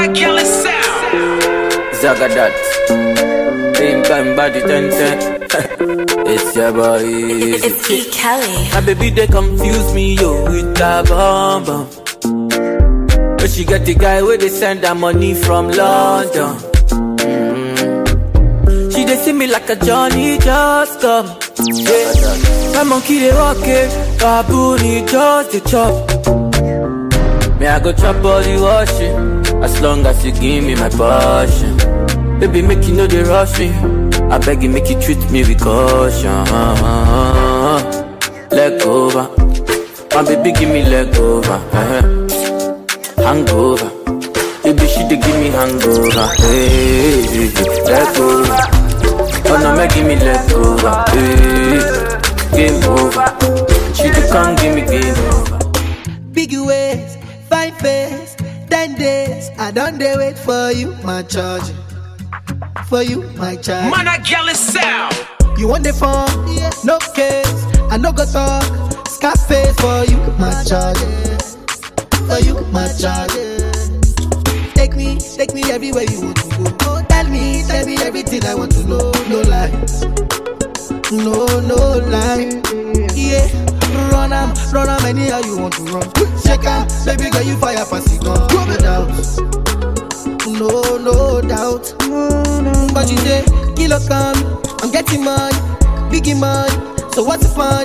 Man, kill it sound. Zagadat. Same time body ten ten. it's your boy. Easy. It's. Kelly. My baby they confuse me yo with a bomb bomb. But she get the guy where they send her money from London. Mm. She they see me like a Johnny just come. Yeah. My monkey they walk it, baboon he just the chop. Me I go chop all the washing, as long as you give me my passion. Baby make you know they rush me, I beg you make you treat me with caution. Leg over, my baby give me leg over, hangover. Baby she dey give me hangover, hey, leg over. Oh no, make give me leg over, hey, game over. She dey come give me game over. Big ways, fine face, days. I don't dare wait for you, my charge. For you, my charge. Man, I kill it sound. You want the phone? No case. I no go talk. Scarface for you, my charge. For you, my charge. Take me, take me everywhere you want to go. Oh, tell me, tell me everything I want to know. No lies. No, no lie. Yeah. Run am, run am anyhow you want to run. Shake am, baby girl you fire it gun. No doubt, no, no doubt. But you say, kilo come, I'm getting money, biggie money. So what's the fun?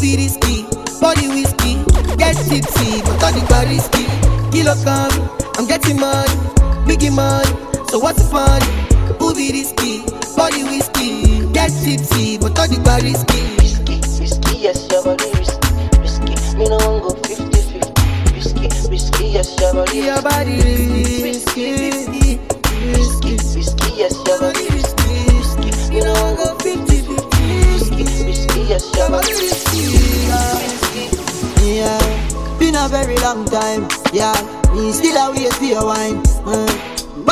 Be risky? Body whiskey, get tipsy, but all the bar risky. Kilo come, I'm getting money, biggie money. So what's the fun? Be risky? Body whiskey, get tipsy, but all the bar risky. Yes, your body risky, risky. Me no want go 50-50. Risky, risky, yes, your body Your body risky, risky, risky, risky, yes, your body risky, risky. Me no want go 50-50. Risky, risky, yes, your body risky. Yeah, been a very long time. Yeah, me still a wait for your wine. Uh,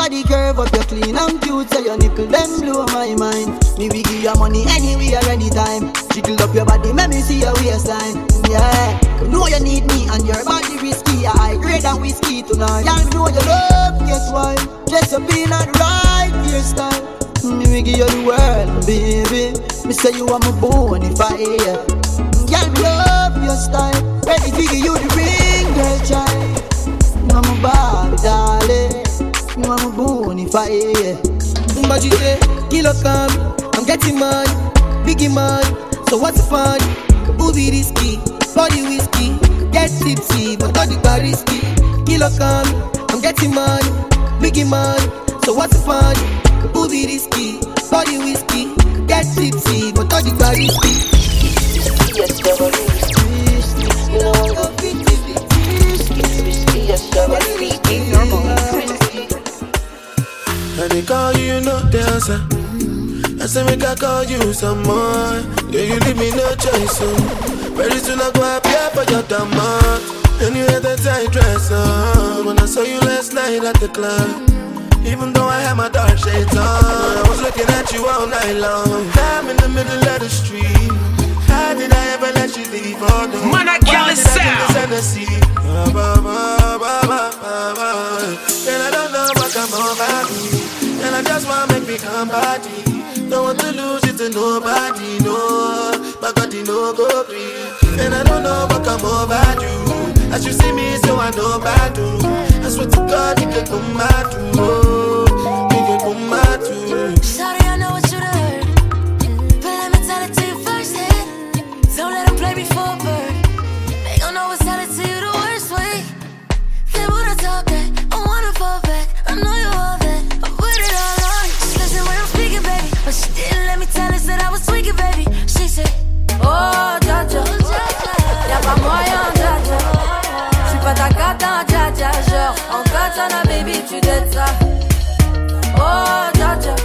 body curve up, you clean and cute, so your nipple them blow my mind. Me we give you money anywhere, anytime. Jiggle up your body, make me see your waistline. Yeah, know you need me and your body risky. I grade and whiskey tonight. You know you love, guess why? Up in a right hairstyle. Me we give you the world, baby. Me say you are my bonafide. fire. Girl, me love your style. Ready to give you the ring, girl, child. You You are my bonafide. But you say, kilo come, I'm getting money, biggie money. So what's the fun? Be risky? Body whiskey, get tipsy, but all the bar risky. Kilo come, I'm getting money, biggie money. So what's the fun? Be risky? Body whiskey, get tipsy, but all the bar risky. Yes, They call you, the answer. I say make I call you some more. Yeah, you leave me no choice, so very soon I go appear for your demand. And you had that tight dress on when I saw you last night at the club. Even though I had my dark shades on, I was looking at you all night long. I'm in the middle of the street. How did I ever let you leave? Oh, no. Man, I ba, ba. And I don't know what come over me. And I just wanna make me come body. Don't want to lose it to nobody, no. My God, you know go free. And I don't know what come over you. As you see me, so I know bad do. I swear to God, you can come too. Oh, tu dettes ça. Oh, Jaja.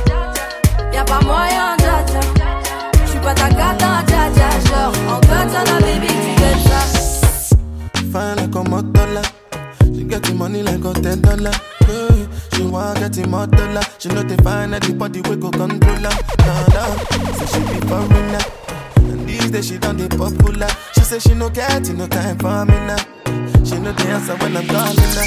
Y'a pas moyen, Jaja. J'suis pas ta cata, Jaja. Genre, en katana, baby, tu dettes ça. Fine like a motola. She get the money like a ten dollar. Yeah, she want get the motola. She know they find anybody we go control her. Nah, nah. Say she be foreigner. And these days she done the popular. She say she no get no time for me now. She no dancer when I'm calling her.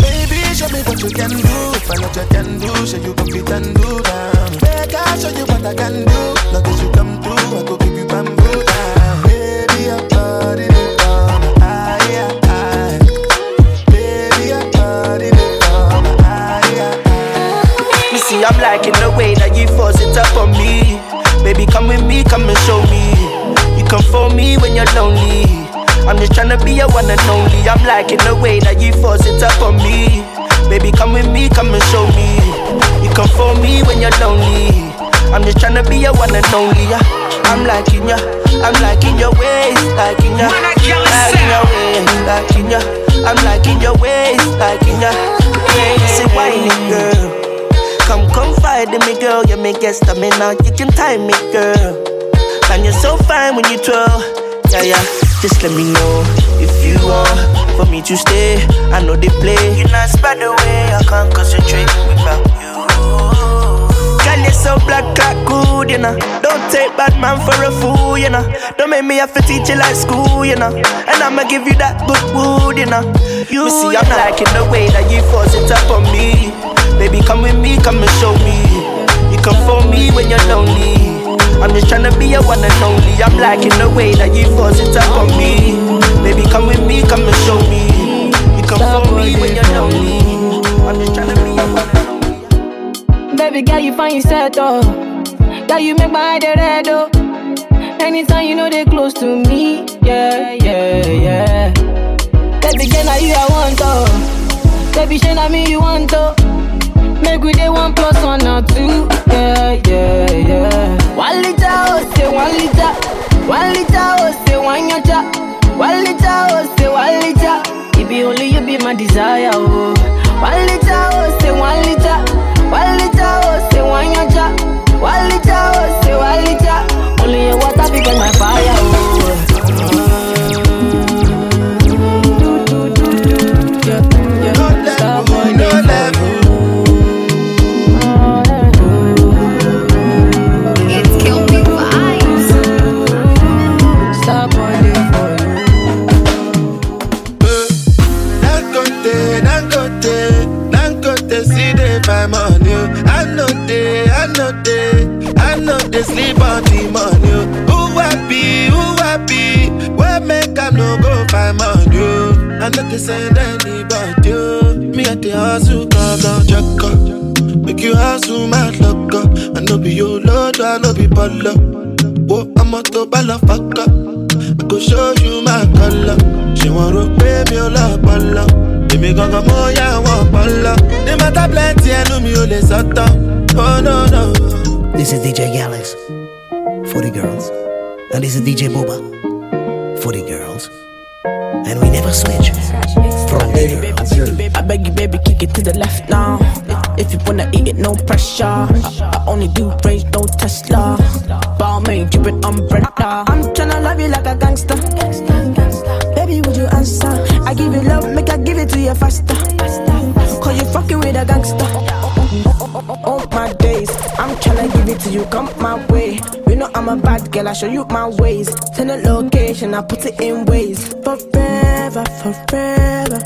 Baby, show me what you can do. I know you can do, show you can fit and do down. Make I show you what I can do. Long as you come through, I go give you bamboo down. Baby, your body the corner, aye, aye, ah, aye. Ah. Baby, your body the corner, aye, aye, aye. You see, I'm liking the way that you force it up on me. Baby, come with me, come and show me. You come for me when you're lonely. I'm just tryna be your one and only. I'm liking the way that you force it up on me. Baby, come with me, come and show me. You come for me when you're lonely. I'm just tryna be your one and only. Yeah. I'm liking ya, I'm liking your ways, liking ya, When I kill it, liking your ways, liking ya. I'm liking your ways, liking ya. Say whiny girl. Come confide in me, girl. You make get stamina. You can time me, girl. And you're so fine when you twirl. Yeah, yeah. Just let me know if you want for me to stay. I know they play. You're not by the way. I can't concentrate without you. Girl, you're so black, like good, you know. Don't take bad man for a fool, you know. Don't make me have to teach you like school, you know. And I'ma give you that good wood, you know. You see, I'm liking the way that you force it up on me. Baby, come with me, come and show me. You come for me when you're lonely. I'm just tryna be your one and only. I'm liking the way that you force it up on me. Baby, come with me, come and show me. You come for me when you're lonely. I'm just tryna be your one and only. Baby girl, you find yourself oh. Girl, you make my eye red oh. Anytime you know they close to me, yeah, yeah, yeah. Baby girl, now you I want oh. Baby, shey na me you want oh. Make we dey one plus one or two, yeah, yeah, yeah. One liter oh, say one liter. One liter oh, say one yacha. One liter oh, say one liter. It be only you be my desire oh. One liter oh, say one liter. One liter I know they send anybody. Me at the hustle, come check up. Make you hustle, my luck up. I know be your lord, I know be baller. Whoa, I'm a to balafaka. I go show you my color. She want to pay me a lot, bala. Èmi gangan mo yá wọn bala. Ní mata plenty ẹnu mi ò lè sọ́tọ̀. Oh no no. This is DJ Galax for the girls. And this is DJ Boba for the girls. And we never switch from the girls. I beg you, baby, kick it to the left now. If, you wanna eat it, no pressure. I, I only do rage, no Tesla. Balmain, it umbrella. I'm tryna love you like a gangster. Baby, would you answer? I give you love, make I give it to you faster. Cause you fucking with a gangster. All my days, I'm tryna give it to you, come my way. You know I'm a bad girl, I show you my ways. Send a location, I put it in ways. Forever, forever.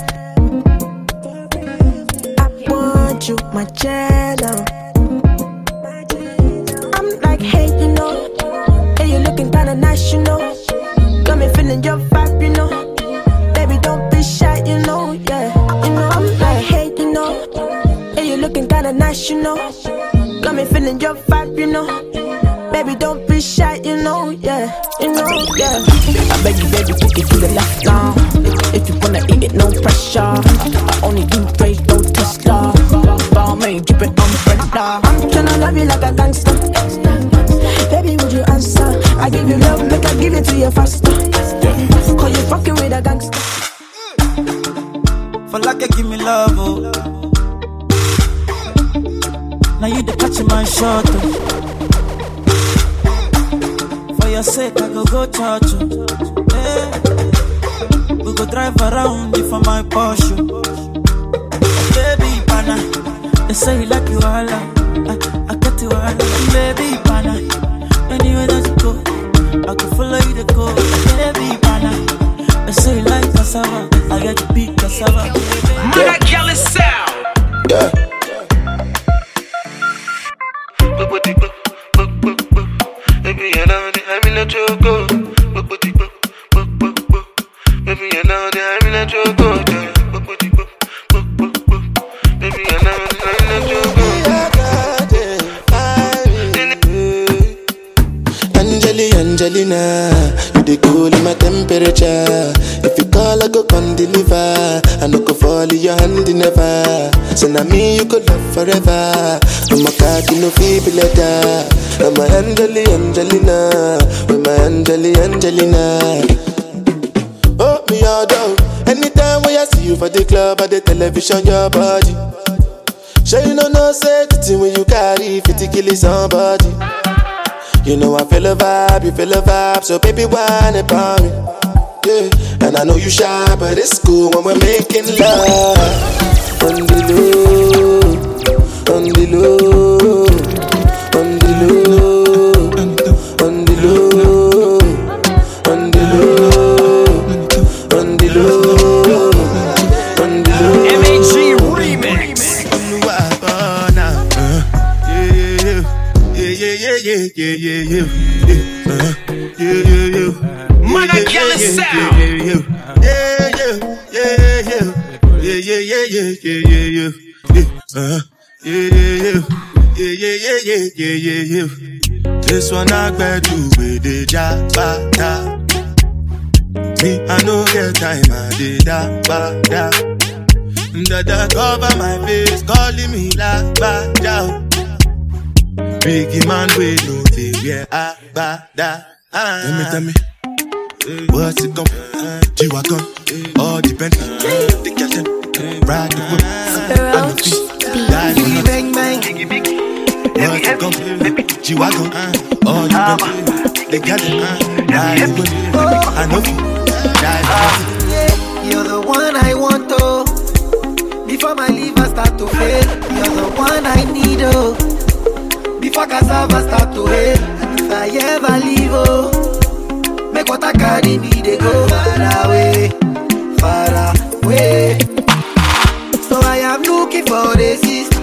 I want you, my channel. I'm like, hey, you know. Hey, you looking kinda nice, you know. Got me feeling your vibe, you know. Baby, don't be shy, you know, yeah. You know, I'm like, hey, you know. Hey, you looking kinda nice, you know. Got feeling your vibe, you know. Baby, don't be shy, you know, yeah. You know, yeah. I beg you, baby, take it to the left now. If, if you wanna eat it, no pressure. I, I only do rage, no Tesla. Balmain, keep it umbrella. I'm tryna love you like a gangster. Baby, would you answer? I give you love, make I give it to you faster. Cause you fucking with a gangster. For like you give me love, oh. Now you the catch my shot, oh. For your sake, I go go church, oh. Yeah. We go drive around you for my Porsche. Oh. Baby, pana, they say you like you all, I, I get you all, baby, pana. Anywhere that you go, I can follow you to go, baby, pana. They say you like cassava, I get to big cassava. Man, I kill it sound. Yeah. Baby, you. Angelina, you the cool my temperature. If you call, I go come deliver. I no go fall in your hand never. So now me you could love forever. I'm a cocky no feeble letter. I'm a Angeli, Angelina, with my Angeli, Angelina. Oh, me all down. Anytime when I see you for the club or the television, your body. Sure you know no safety when you carry 50 kill somebody. You know I feel a vibe, you feel a vibe, so baby whine about me. Yeah, and I know you shy, but it's cool when we're making love. On the low, on the low, time, I did da ba da. Dada cover my face, calling me la ba da. Biggie man, we know they wear a ba da. Tell me, tell me. Eh. What's it gon' G-Wagon, eh. all depend The girl them, ride the whip. I know feet, die for nothing Bang bang. What's it gon' G-Wagon, all depend The girl them, ride the whip. I know feet, die for nothing Yeah, you're the one I want, oh. Before my liver start to fail, you're the one I need, oh. Before cassava start to hail, and if I ever leave, oh, make what I carry me, they go far away, far away. So I am looking for a sister,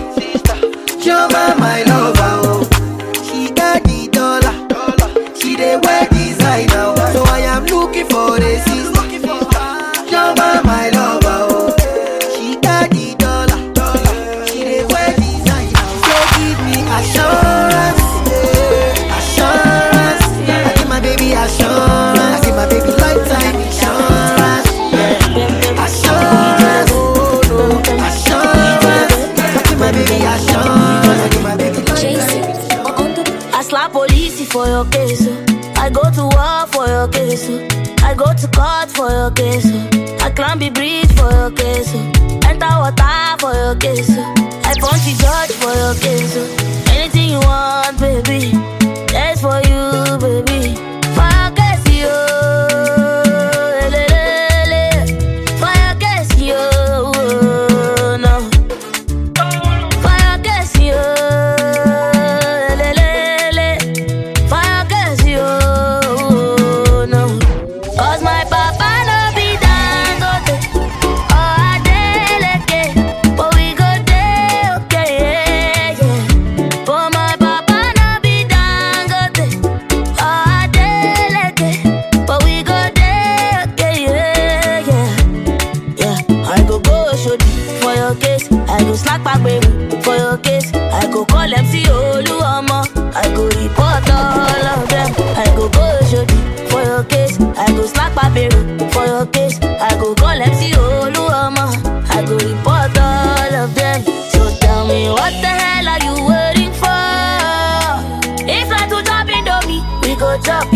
you're my, my lover, for your case. oh. I go to war for your case. oh. I go to court for your case. oh. I climb the bridge for your case. Oh. Enter water for your case. Oh.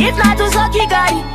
If not to suck Gary,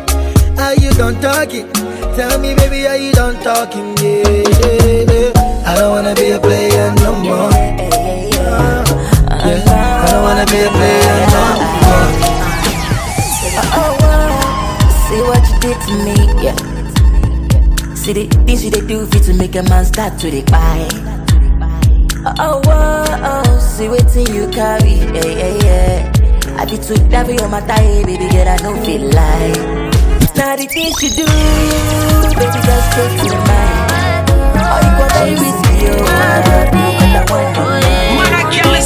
Are you done talking? Tell me, baby, are you done talking? Yeah. yeah, yeah. I don't wanna be a player no more. Yeah. I don't wanna be a player no more. Oh, oh, see what you did to me, yeah. See the things you they do fit to make a man start to dey buy. Oh, oh, oh, see what you carry, yeah, yeah, yeah. I be too devil on my tie, baby girl, I don't feel like. Now the things you do, baby, just straight to the mind. Oh, you got to with me, oh, I want to know. Man, I kill it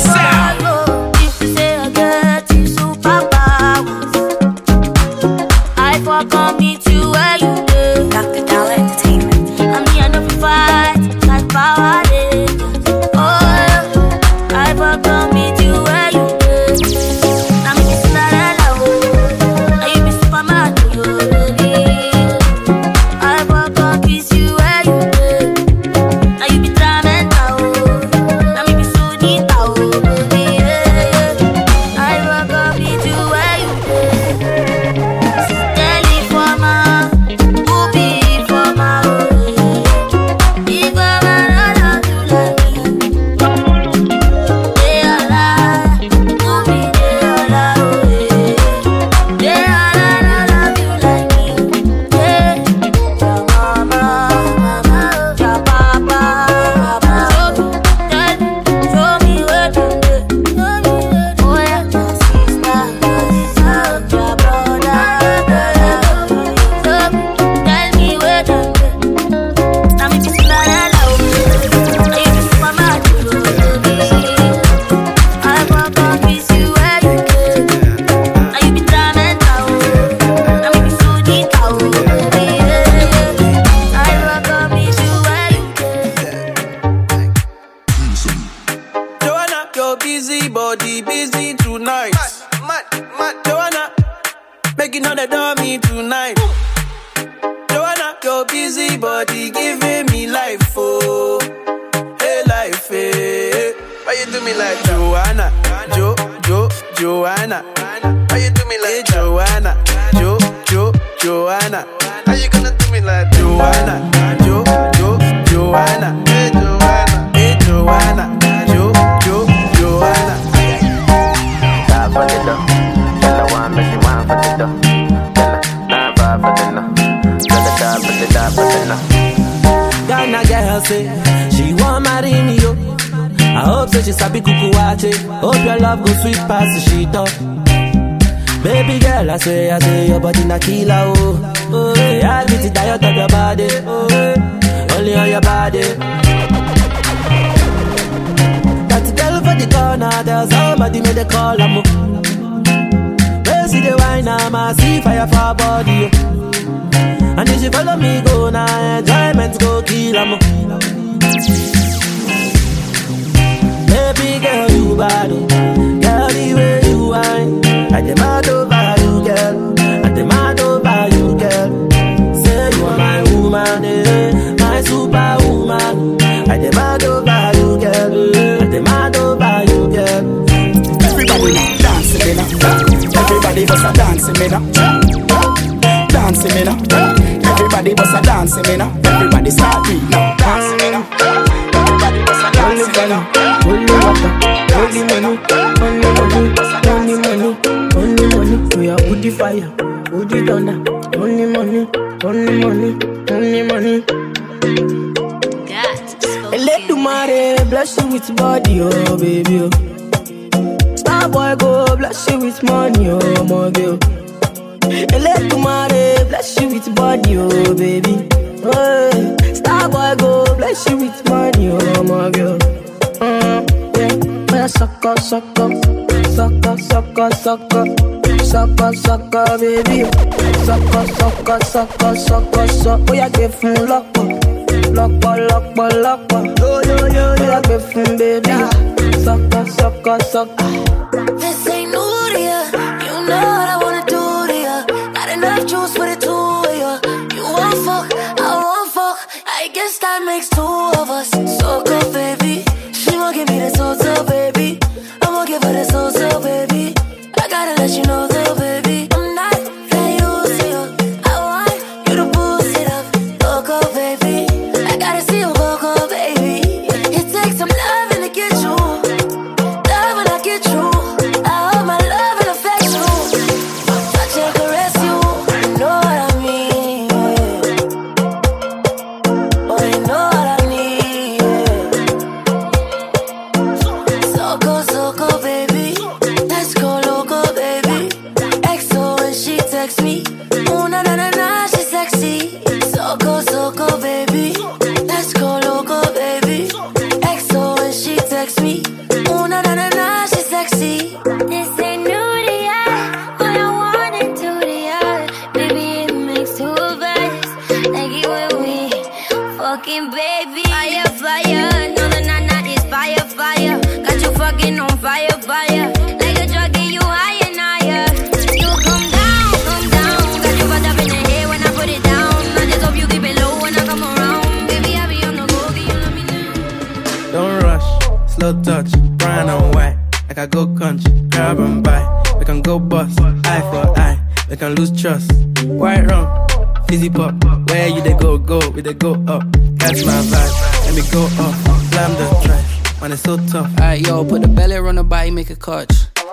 Joanna? How you gonna do me like Joanna, Jo, Jo, Joanna? Hey Joanna, hey Joanna, Jo, Jo, Joanna. Die for the dough. Tell her wine, make you wine for the dough. Tell her nine five for the no. Tell her die for the die for the no. Ghana girl say she want marry me yo. I hope say she sabi kuku wache. Hope your love go sweet past the shit up. Baby girl, I say, I say your body na killer oh. Oh, yeah, I get it diet of your body. Oh, only on your body. That girl for the corner, there's somebody made a call. I'm oh. Where see the wine, I'm a see fire for body. Oh. And if you follow me, go now, enjoyment go kill 'em. Oh. Baby girl, you bad, oh. girl, the way you whine. I demand over you, girl. Sucker, sucker, sucker, sucker, sucker. Oh yeah, give him lock, lock, lock, lọ́pọ̀lọpọ̀. Bóyá gbé fún bébí. Sọ́kọ̀ sọ́kọ̀ sọ́kọ̀. This ain't new to ya. You know what I wanna do to ya. Got enough juice for the two of ya. You want fuck, I want fuck. I guess that makes two text me. Oh, na na na na, she sexy. So go, so go, White rum, fizzy pop. Where you they go, go, we they go up. Catch my vibe, let me go up. Blam the trash, man, it's so tough. Alright, yo, put the belly on the body, make a clutch.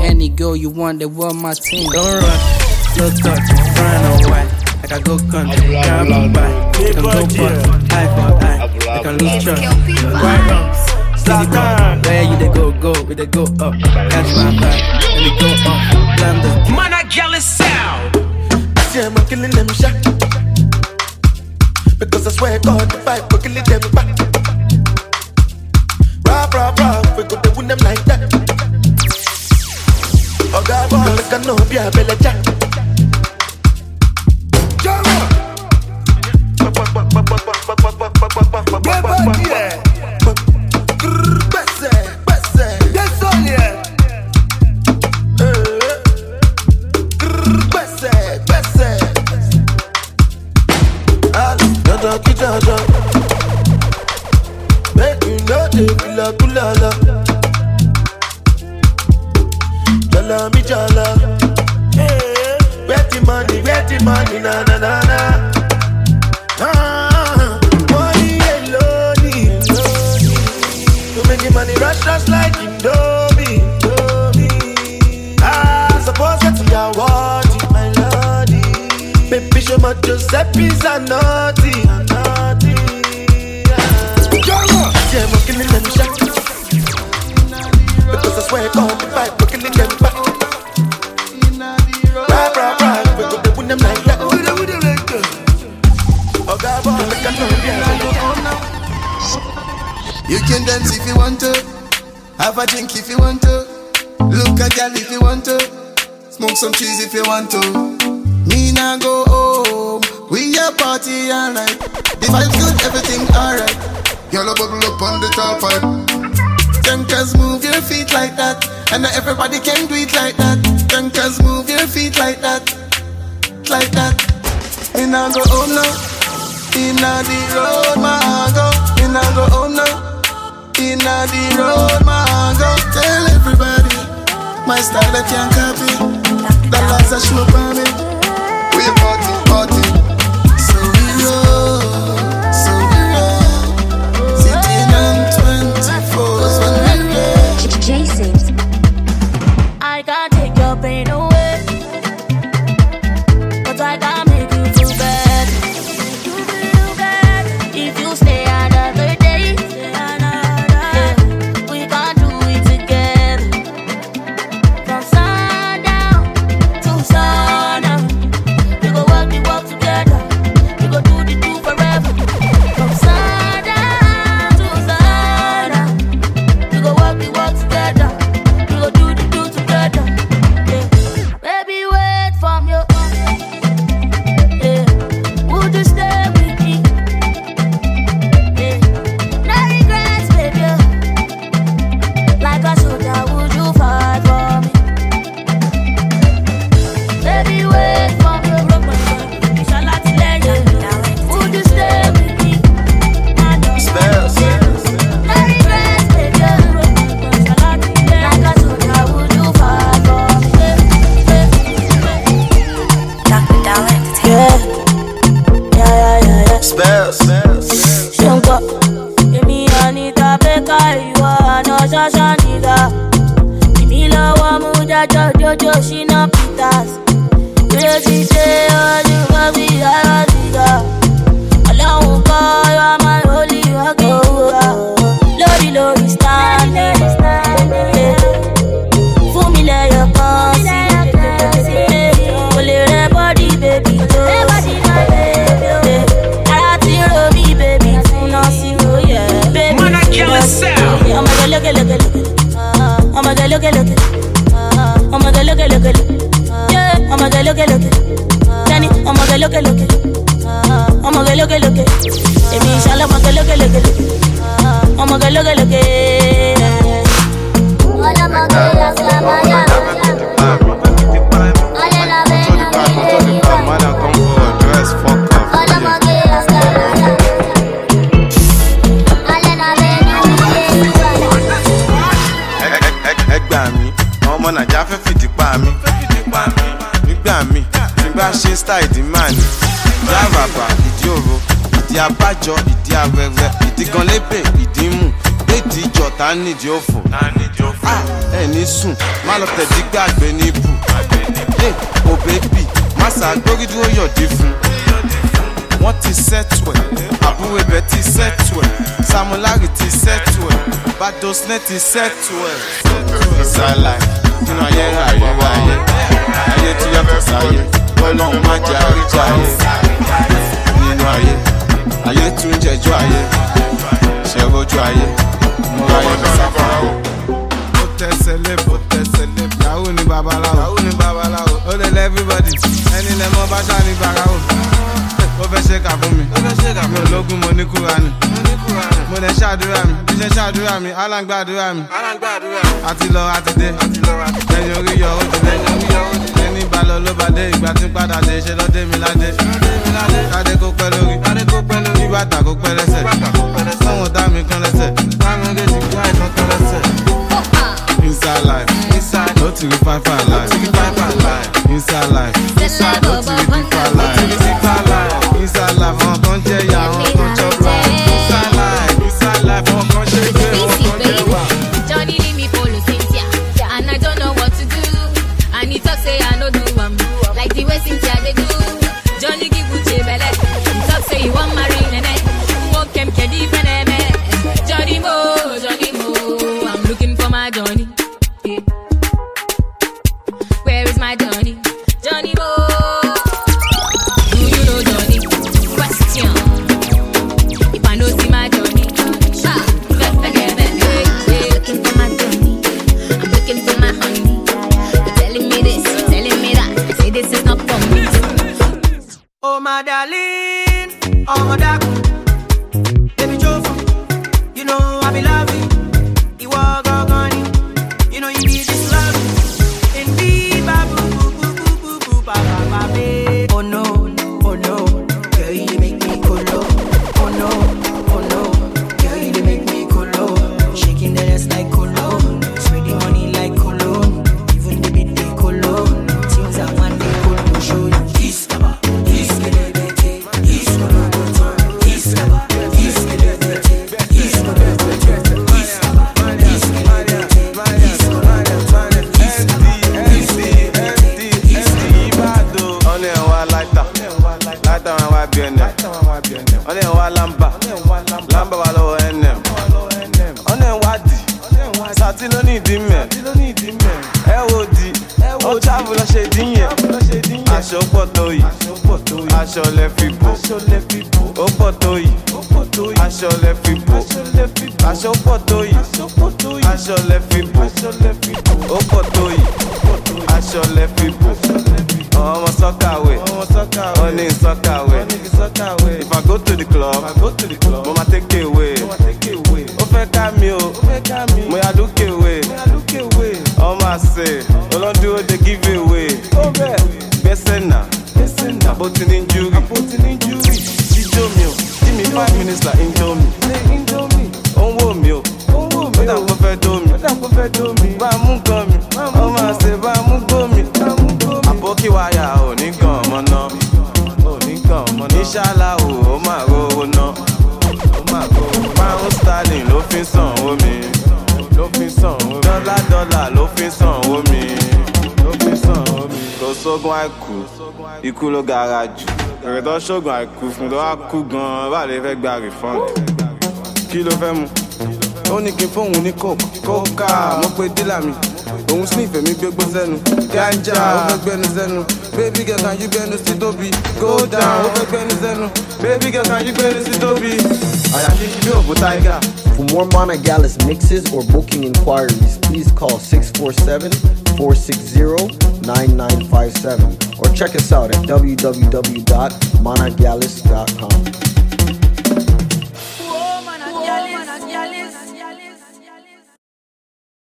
Any girl you want, they were my team. Don't rush, slow touch, brown and white. Like I go country, grab and buy. We can go bust, eye for eye. We can lose trust. White rum, fizzy pop. Where you they go, go, we they go up. Catch my vibe, let me go up. Blam the Man, I jealous sound. See, I'm killing them shot. Because I swear God, the fight, we're killing them back. Rah, rah, rah, we go to win them like that. God, boy, like I be a belly. We go to win them like that. Oh, God, boy, them, yeah. You can dance if you want to, have a drink if you want to, look a girl if you want to, smoke some cheese if you want to. Me nah go home, we a party all night. The vibes good, everything alright. A bubble up on the top five. Junkers move your feet like that, and everybody can do it like that. Junkers move your feet like that, like that. Me nah go oh home now. Inna the road, my go. Inna go oh home now. Inna the road, my go. Tell everybody my style they can't copy. The lights are show for me. We party, party. àjọ ìdí abẹ́rẹ́ ìdí gan lépè ìdí mú. Déètì ìjọ tá nídìí òfò? Ah, ẹni sùn má lọ tẹ̀dí gbàgbé ní ibù. Òbẹ́bì eh, má ṣàgbórí dúró yọ̀dí fún. Wọ́n ti sẹ́tù ẹ̀ àbúrò ibẹ̀ ti sẹ́tù ẹ̀ samulari ti sẹ́tù ẹ̀ badosne ti sẹ́tù ẹ̀. ìsàlà nínú ayé ayé ayé. Ayé tí yàtọ̀ sáyé bọ́lá òun má jẹ́ àríjà ayé nínú ayé ayé tún jẹjọ ayé ṣe bójú ayé mo bá yẹ kó sáfàáwò. ó tẹsẹ̀ lébò tẹsẹ̀ lébò yahoo ni babaláwo. Yahoo ni babaláwo. Ó lè lẹ́ everybody ẹni lẹ́ mọ́ bá ṣáà ní babaláwo ó fẹ́ ṣe kà mi. Ó fẹ́ ṣe kà mi. Ológun mo ní kúra ni mo lè ṣàdúrà mi bí ṣe ṣàdúrà mi aláǹgbàdúrà mi. Àti lọ àti dé. Lẹ́yìn orí yọ ó ti dé. olóbàdé ìgbà tí ń padà dé ṣe lọ́dé mi ládé. Kádé kó pẹ́ lórí. Kó pẹ́ lẹ́sẹ̀. Dá mi kán lẹ́sẹ̀. Kú àìsàn kán lẹ́sẹ̀. Inside life, inside no ti rí five life. Inside life, inside no ti rí five life. Inside life, àwọn jẹ́. my journey. Johnny boy. Sógun àìkú ikú ló gara jù. Èrè tó ṣógun àìkú fún tó wá kú gan-an bá lè fẹ́ gba refund. Kí ló fẹ́ mu? Ó ní kí n fóun ní coke. Kókà mo pe dílà mi. Òun sniff èmi gbégbó sẹ́nu. Ganja. Ó fẹ́ gbẹnu sẹ́nu. Baby girl can you gbẹnu sí tóbi go down. ó fẹ́ gbẹnu sẹ́nu. Baby girl can you gbẹnu sí tóbi àyà kíkí bí òbú tiger. For more Mana Gallis mixes or booking inquiries, please call 647 460 9957 or check us out at www.managallus.com.